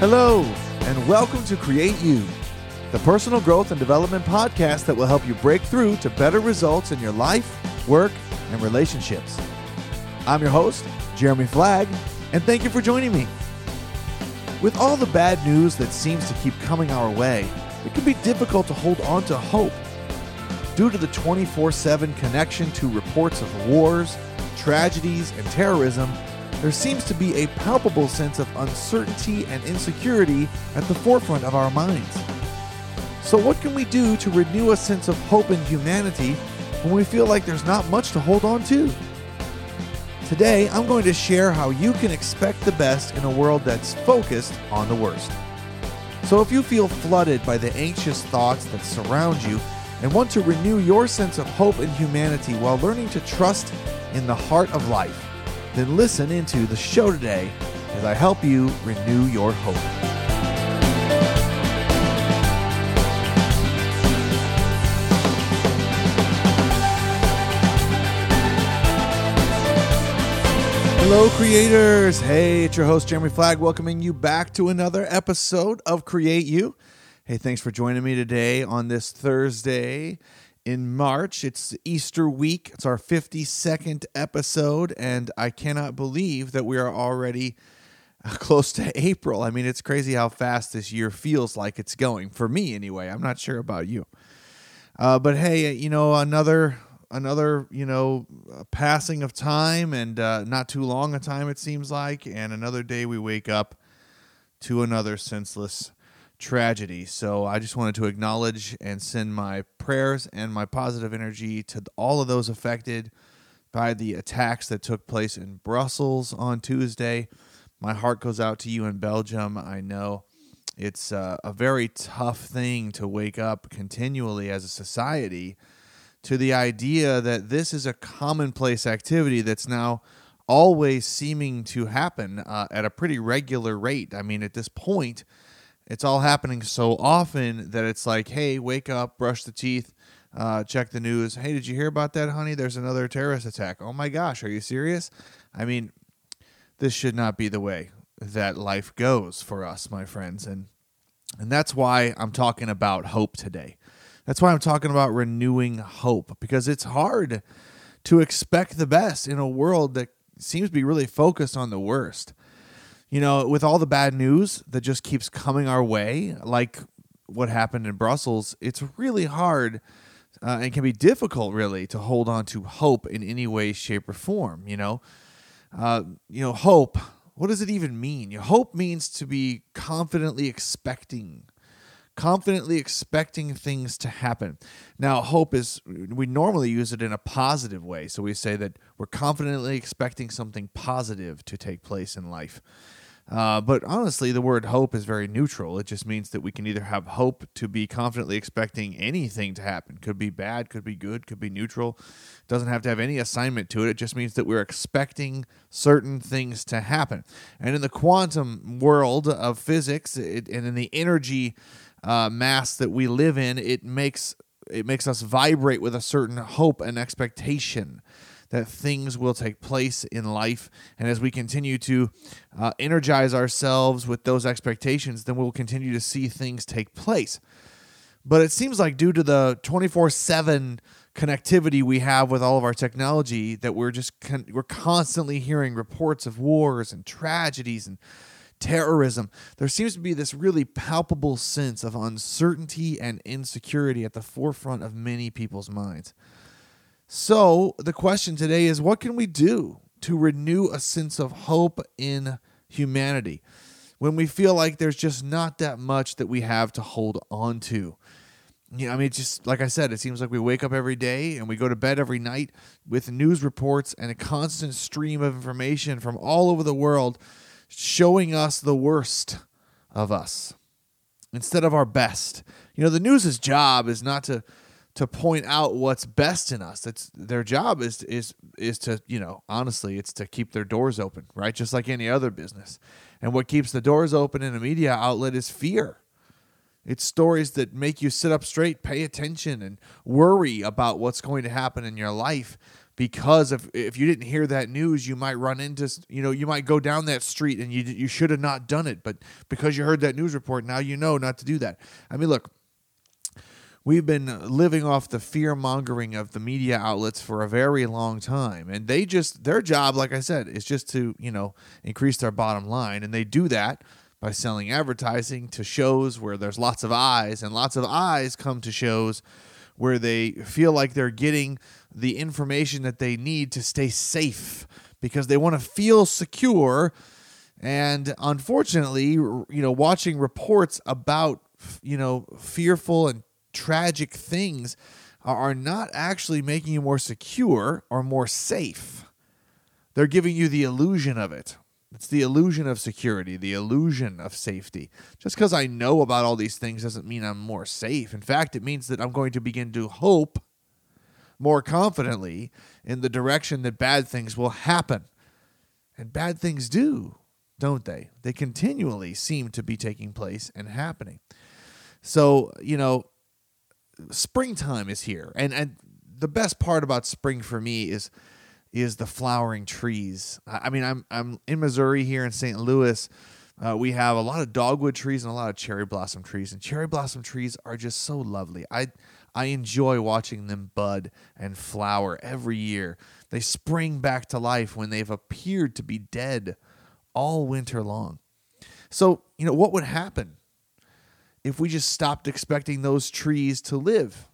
Hello, and welcome to Create You, the personal growth and development podcast that will help you break through to better results in your life, work, and relationships. I'm your host, Jeremy Flagg, and thank you for joining me. With all the bad news that seems to keep coming our way, it can be difficult to hold on to hope. Due to the 24 7 connection to reports of wars, tragedies, and terrorism, there seems to be a palpable sense of uncertainty and insecurity at the forefront of our minds. So, what can we do to renew a sense of hope in humanity when we feel like there's not much to hold on to? Today, I'm going to share how you can expect the best in a world that's focused on the worst. So, if you feel flooded by the anxious thoughts that surround you and want to renew your sense of hope in humanity while learning to trust in the heart of life, then listen into the show today as I help you renew your hope. Hello, creators. Hey, it's your host, Jeremy Flagg, welcoming you back to another episode of Create You. Hey, thanks for joining me today on this Thursday in March. It's Easter week. It's our 52nd episode, and I cannot believe that we are already close to April. I mean, it's crazy how fast this year feels like it's going. For me, anyway. I'm not sure about you. Uh, but hey, you know, another another you know passing of time and uh, not too long a time it seems like and another day we wake up to another senseless tragedy. So i just wanted to acknowledge and send my prayers and my positive energy to all of those affected by the attacks that took place in brussels on tuesday. My heart goes out to you in belgium. I know it's uh, a very tough thing to wake up continually as a society to the idea that this is a commonplace activity that's now always seeming to happen uh, at a pretty regular rate. I mean, at this point, it's all happening so often that it's like, hey, wake up, brush the teeth, uh, check the news. Hey, did you hear about that, honey? There's another terrorist attack. Oh my gosh, are you serious? I mean, this should not be the way that life goes for us, my friends. And and that's why I'm talking about hope today. That's why I'm talking about renewing hope because it's hard to expect the best in a world that seems to be really focused on the worst. You know, with all the bad news that just keeps coming our way, like what happened in Brussels, it's really hard uh, and can be difficult, really, to hold on to hope in any way, shape, or form. You know, uh, you know, hope. What does it even mean? Hope means to be confidently expecting confidently expecting things to happen. Now, hope is, we normally use it in a positive way. So we say that we're confidently expecting something positive to take place in life. Uh, but honestly, the word hope is very neutral. It just means that we can either have hope to be confidently expecting anything to happen. Could be bad, could be good, could be neutral. Doesn't have to have any assignment to it. It just means that we're expecting certain things to happen. And in the quantum world of physics it, and in the energy uh, mass that we live in, it makes it makes us vibrate with a certain hope and expectation that things will take place in life. And as we continue to uh, energize ourselves with those expectations, then we'll continue to see things take place. But it seems like due to the 24 7 connectivity we have with all of our technology, that we're just con- we're constantly hearing reports of wars and tragedies and terrorism, there seems to be this really palpable sense of uncertainty and insecurity at the forefront of many people's minds. So, the question today is what can we do to renew a sense of hope in humanity when we feel like there's just not that much that we have to hold on to? You know, I mean, just like I said, it seems like we wake up every day and we go to bed every night with news reports and a constant stream of information from all over the world showing us the worst of us instead of our best. You know, the news's job is not to to point out what's best in us. That's their job is is is to, you know, honestly, it's to keep their doors open, right? Just like any other business. And what keeps the doors open in a media outlet is fear. It's stories that make you sit up straight, pay attention, and worry about what's going to happen in your life because if if you didn't hear that news, you might run into you know you might go down that street and you you should have not done it, but because you heard that news report, now you know not to do that. I mean, look, we've been living off the fear mongering of the media outlets for a very long time, and they just their job, like I said, is just to you know increase their bottom line, and they do that by selling advertising to shows where there's lots of eyes, and lots of eyes come to shows where they feel like they're getting the information that they need to stay safe because they want to feel secure. And unfortunately, you know, watching reports about, you know, fearful and tragic things are not actually making you more secure or more safe. They're giving you the illusion of it. It's the illusion of security, the illusion of safety. Just because I know about all these things doesn't mean I'm more safe. In fact, it means that I'm going to begin to hope more confidently in the direction that bad things will happen. And bad things do, don't they? They continually seem to be taking place and happening. So, you know, springtime is here. And and the best part about spring for me is is the flowering trees. I mean, I'm I'm in Missouri here in St. Louis. Uh, we have a lot of dogwood trees and a lot of cherry blossom trees, and cherry blossom trees are just so lovely. I I enjoy watching them bud and flower every year. They spring back to life when they've appeared to be dead all winter long. So, you know, what would happen if we just stopped expecting those trees to live?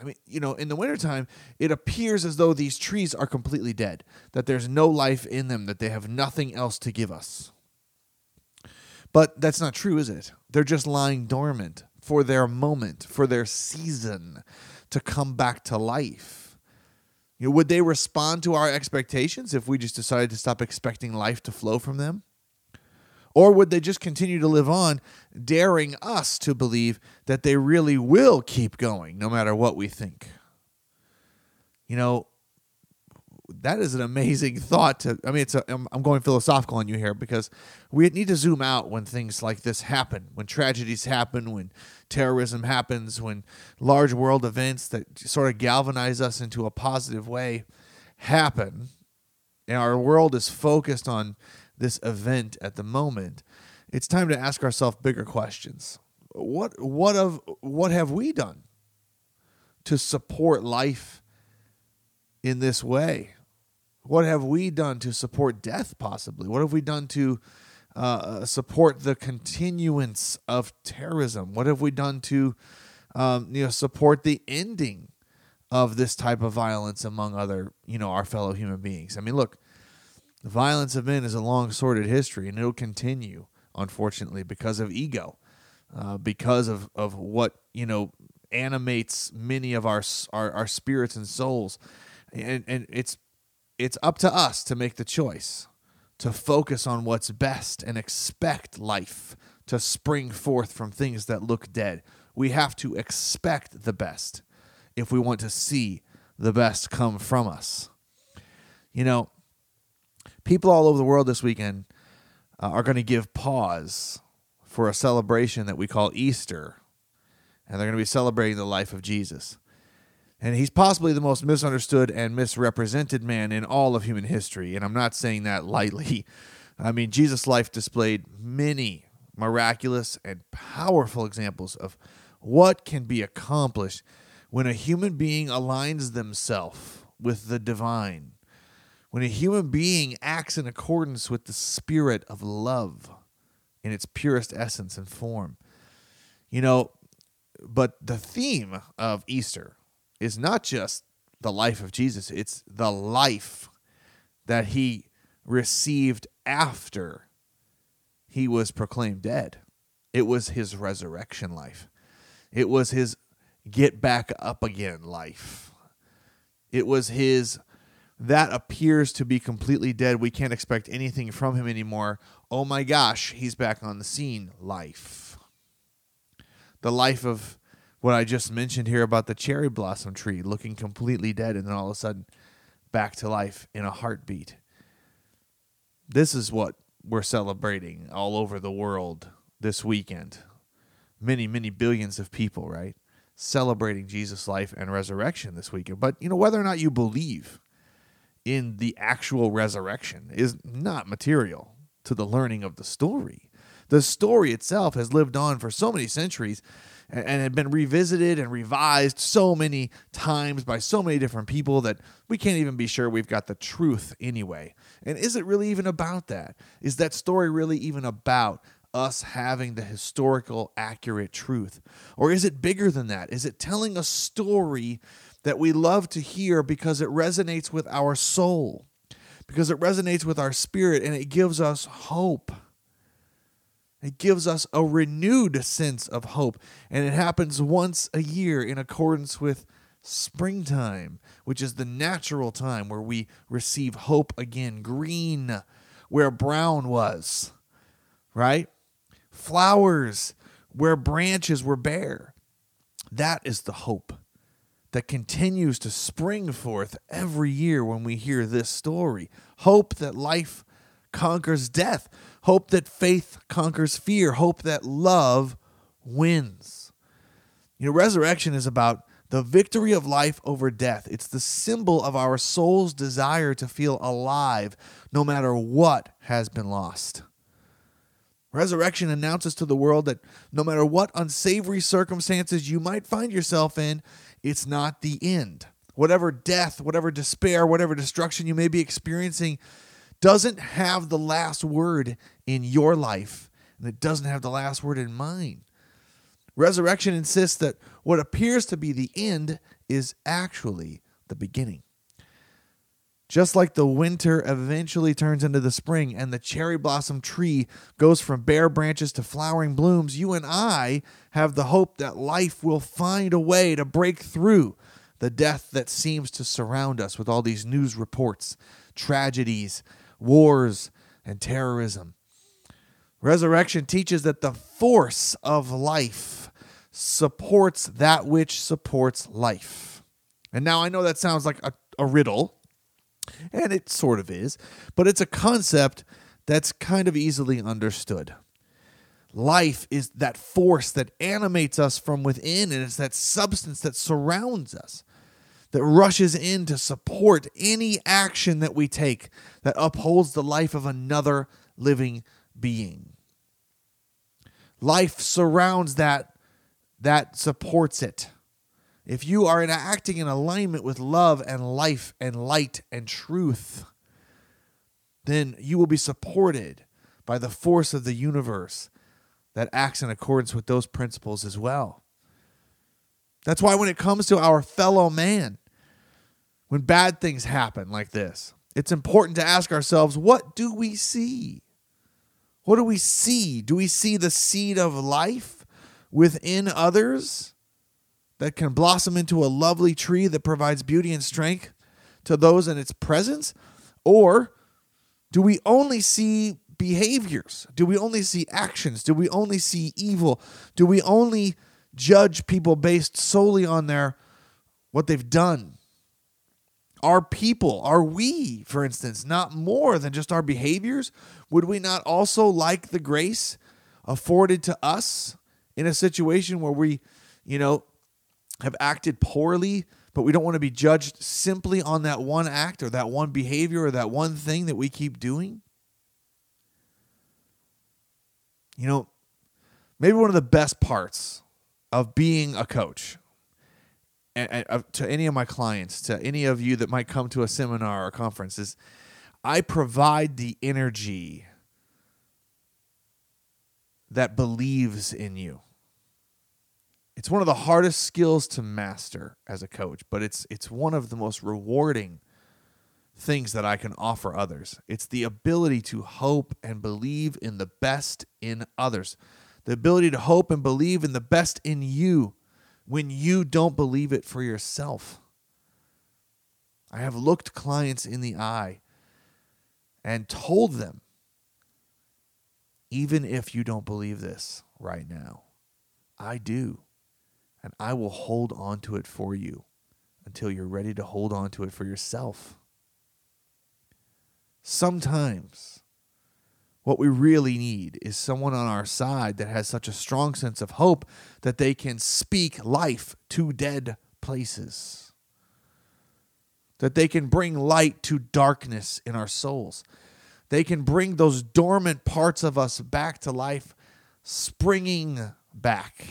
I mean, you know, in the wintertime, it appears as though these trees are completely dead, that there's no life in them, that they have nothing else to give us. But that's not true, is it? They're just lying dormant for their moment, for their season to come back to life. You know, would they respond to our expectations if we just decided to stop expecting life to flow from them? Or would they just continue to live on, daring us to believe that they really will keep going no matter what we think? You know, that is an amazing thought to i mean it's a i'm, I'm going philosophical on you here because we need to zoom out when things like this happen when tragedies happen when terrorism happens when large world events that sort of galvanize us into a positive way happen and our world is focused on this event at the moment, it's time to ask ourselves bigger questions. What what of what have we done to support life in this way? What have we done to support death possibly? What have we done to uh, support the continuance of terrorism? What have we done to um, you know support the ending of this type of violence among other you know our fellow human beings? I mean, look, the violence of men is a long sordid history, and it'll continue, unfortunately, because of ego, uh, because of, of what you know animates many of our, our our spirits and souls, and and it's it's up to us to make the choice to focus on what's best and expect life to spring forth from things that look dead. We have to expect the best if we want to see the best come from us. You know, people all over the world this weekend uh, are going to give pause for a celebration that we call Easter. And they're going to be celebrating the life of Jesus. And he's possibly the most misunderstood and misrepresented man in all of human history. And I'm not saying that lightly. I mean, Jesus' life displayed many miraculous and powerful examples of what can be accomplished when a human being aligns themselves with the divine when a human being acts in accordance with the spirit of love in its purest essence and form. You know, but the theme of Easter is not just the life of Jesus, it's the life that he received after he was proclaimed dead. It was his resurrection life. It was his get back up again life. It was his that appears to be completely dead. We can't expect anything from him anymore. Oh my gosh, he's back on the scene. Life. The life of what I just mentioned here about the cherry blossom tree looking completely dead and then all of a sudden back to life in a heartbeat. This is what we're celebrating all over the world this weekend. Many, many billions of people, right? celebrating Jesus' life and resurrection this weekend. But, you know, whether or not you believe in the actual resurrection is not material to the learning of the story. The story itself has lived on for so many centuries and, and had been revisited and revised so many times by so many different people that we can't even be sure we've got the truth anyway. And is it really even about that? Is that story really even about us having the historical accurate truth? Or is it bigger than that? Is it telling a story that we love to hear because it resonates with our soul, because it resonates with our spirit, and it gives us hope? It gives us a renewed sense of hope. And it happens once a year in accordance with springtime, which is the natural time where we receive hope again. Green, where brown was, right? Flowers, where branches were bare. That is the hope that continues to spring forth every year when we hear this story. Hope that life conquers death hope that faith conquers fear, hope that love wins. You know, resurrection is about the victory of life over death. It's the symbol of our soul's desire to feel alive no matter what has been lost. Resurrection announces to the world that no matter what unsavory circumstances you might find yourself in, it's not the end. Whatever death, whatever despair, whatever destruction you may be experiencing, doesn't have the last word in your life, and it doesn't have the last word in mine. Resurrection insists that what appears to be the end is actually the beginning. Just like the winter eventually turns into the spring and the cherry blossom tree goes from bare branches to flowering blooms, you and I have the hope that life will find a way to break through the death that seems to surround us with all these news reports, tragedies, wars, and terrorism. Resurrection teaches that the force of life supports that which supports life. And now I know that sounds like a, a riddle, and it sort of is, but it's a concept that's kind of easily understood. Life is that force that animates us from within, and it's that substance that surrounds us that rushes in to support any action that we take that upholds the life of another living being. Life surrounds that that supports it. If you are acting in alignment with love and life and light and truth, then you will be supported by the force of the universe that acts in accordance with those principles as well. That's why when it comes to our fellow man, when bad things happen like this, it's important to ask ourselves what do we see? What do we see? Do we see the seed of life within others that can blossom into a lovely tree that provides beauty and strength to those in its presence? Or do we only see behaviors? Do we only see actions? Do we only see evil? Do we only judge people based solely on their what they've done Are people, are we, for instance, not more than just our behaviors? Would we not also like the grace afforded to us in a situation where we, you know, have acted poorly, but we don't want to be judged simply on that one act or that one behavior or that one thing that we keep doing? You know, maybe one of the best parts of being a coach and, uh, to any of my clients, to any of you that might come to a seminar or conference, is I provide the energy that believes in you. It's one of the hardest skills to master as a coach, but it's it's one of the most rewarding things that I can offer others. It's the ability to hope and believe in the best in others. The ability to hope and believe in the best in you when you don't believe it for yourself. I have looked clients in the eye and told them, even if you don't believe this right now, I do. And I will hold on to it for you until you're ready to hold on to it for yourself. Sometimes What we really need is someone on our side that has such a strong sense of hope that they can speak life to dead places. That they can bring light to darkness in our souls. They can bring those dormant parts of us back to life, springing back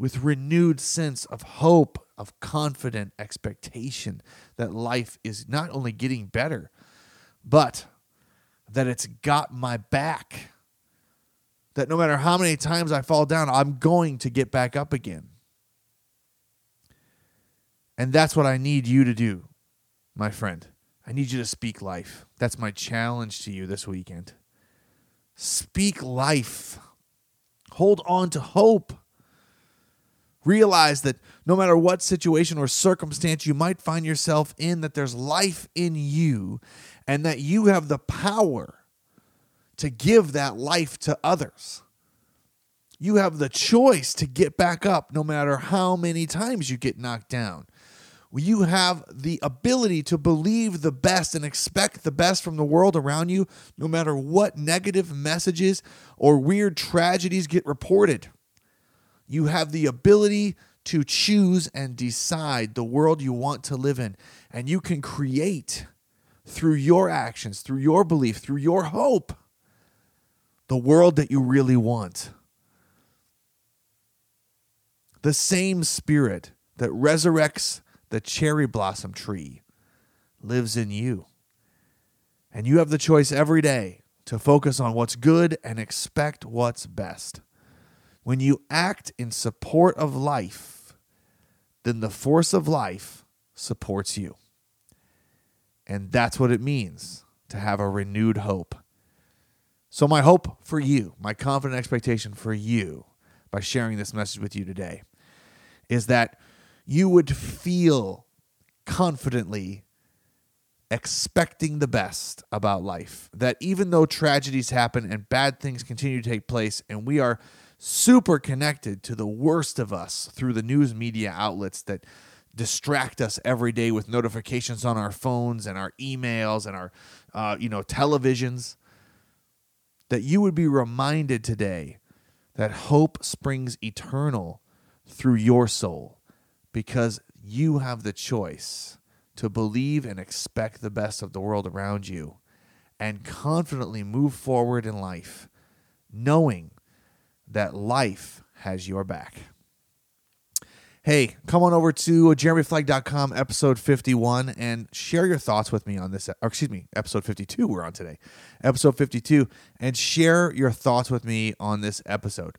with renewed sense of hope, of confident expectation that life is not only getting better, but that it's got my back. That no matter how many times I fall down, I'm going to get back up again. And that's what I need you to do, my friend. I need you to speak life. That's my challenge to you this weekend. Speak life. Hold on to hope. Realize that no matter what situation or circumstance you might find yourself in, that there's life in you and that you have the power to give that life to others. You have the choice to get back up no matter how many times you get knocked down. You have the ability to believe the best and expect the best from the world around you, no matter what negative messages or weird tragedies get reported. You have the ability to choose and decide the world you want to live in, and you can create through your actions, through your belief, through your hope, the world that you really want. The same spirit that resurrects the cherry blossom tree lives in you. And you have the choice every day to focus on what's good and expect what's best. When you act in support of life, then the force of life supports you. And that's what it means to have a renewed hope. So, my hope for you, my confident expectation for you by sharing this message with you today is that you would feel confidently expecting the best about life. That even though tragedies happen and bad things continue to take place, and we are super connected to the worst of us through the news media outlets that distract us every day with notifications on our phones and our emails and our uh, you know televisions that you would be reminded today that hope springs eternal through your soul because you have the choice to believe and expect the best of the world around you and confidently move forward in life knowing that life has your back hey, come on over to jeremyflagg.com, episode 51, and share your thoughts with me on this. Or excuse me, episode 52, we're on today. Episode 52, and share your thoughts with me on this episode.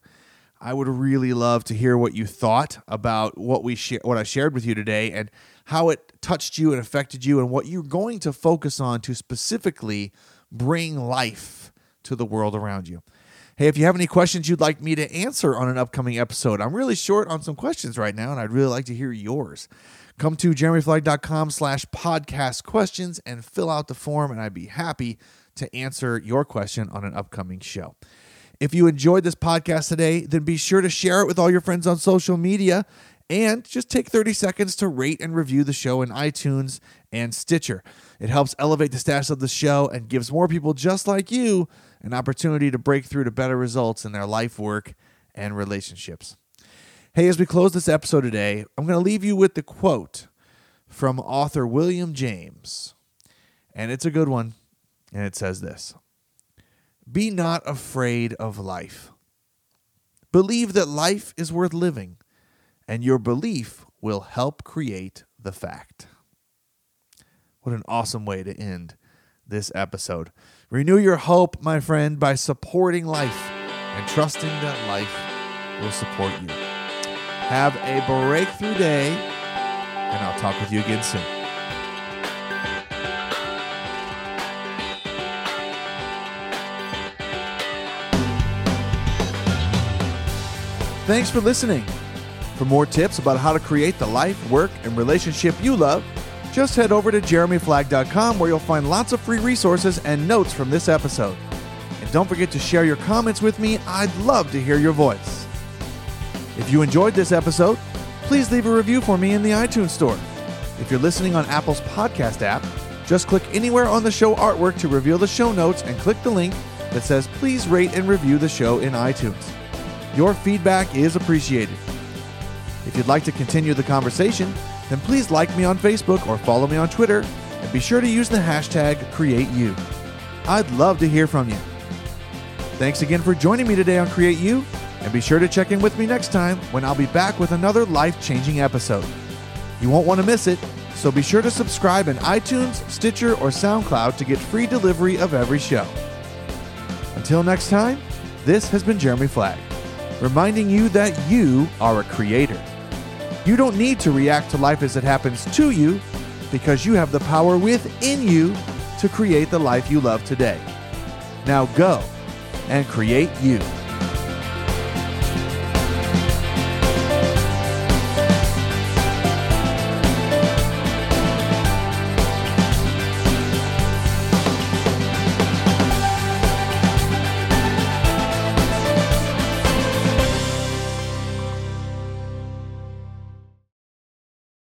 I would really love to hear what you thought about what we share, what I shared with you today, and how it touched you and affected you, and what you're going to focus on to specifically bring life to the world around you. Hey, if you have any questions you'd like me to answer on an upcoming episode, I'm really short on some questions right now, and I'd really like to hear yours. Come to jeremyflagg.com slash podcast questions and fill out the form, and I'd be happy to answer your question on an upcoming show. If you enjoyed this podcast today, then be sure to share it with all your friends on social media and just take 30 seconds to rate and review the show in iTunes and Stitcher. It helps elevate the status of the show and gives more people just like you an opportunity to break through to better results in their life, work, and relationships. Hey, as we close this episode today, I'm going to leave you with the quote from author William James. And it's a good one. And it says this Be not afraid of life. Believe that life is worth living, and your belief will help create the fact. What an awesome way to end this episode. Renew your hope, my friend, by supporting life and trusting that life will support you. Have a breakthrough day, and I'll talk with you again soon. Thanks for listening. For more tips about how to create the life, work, and relationship you love, just head over to jeremyflagg.com where you'll find lots of free resources and notes from this episode. And don't forget to share your comments with me. I'd love to hear your voice. If you enjoyed this episode, please leave a review for me in the iTunes Store. If you're listening on Apple's podcast app, just click anywhere on the show artwork to reveal the show notes and click the link that says please rate and review the show in iTunes. Your feedback is appreciated. If you'd like to continue the conversation, then please like me on Facebook or follow me on Twitter and be sure to use the hashtag CreateYou. I'd love to hear from you. Thanks again for joining me today on Create You, and be sure to check in with me next time when I'll be back with another life changing episode. You won't want to miss it, so be sure to subscribe in iTunes, Stitcher, or SoundCloud to get free delivery of every show. Until next time, this has been Jeremy Flagg, reminding you that you are a creator. You don't need to react to life as it happens to you because you have the power within you to create the life you love today. Now go and create you.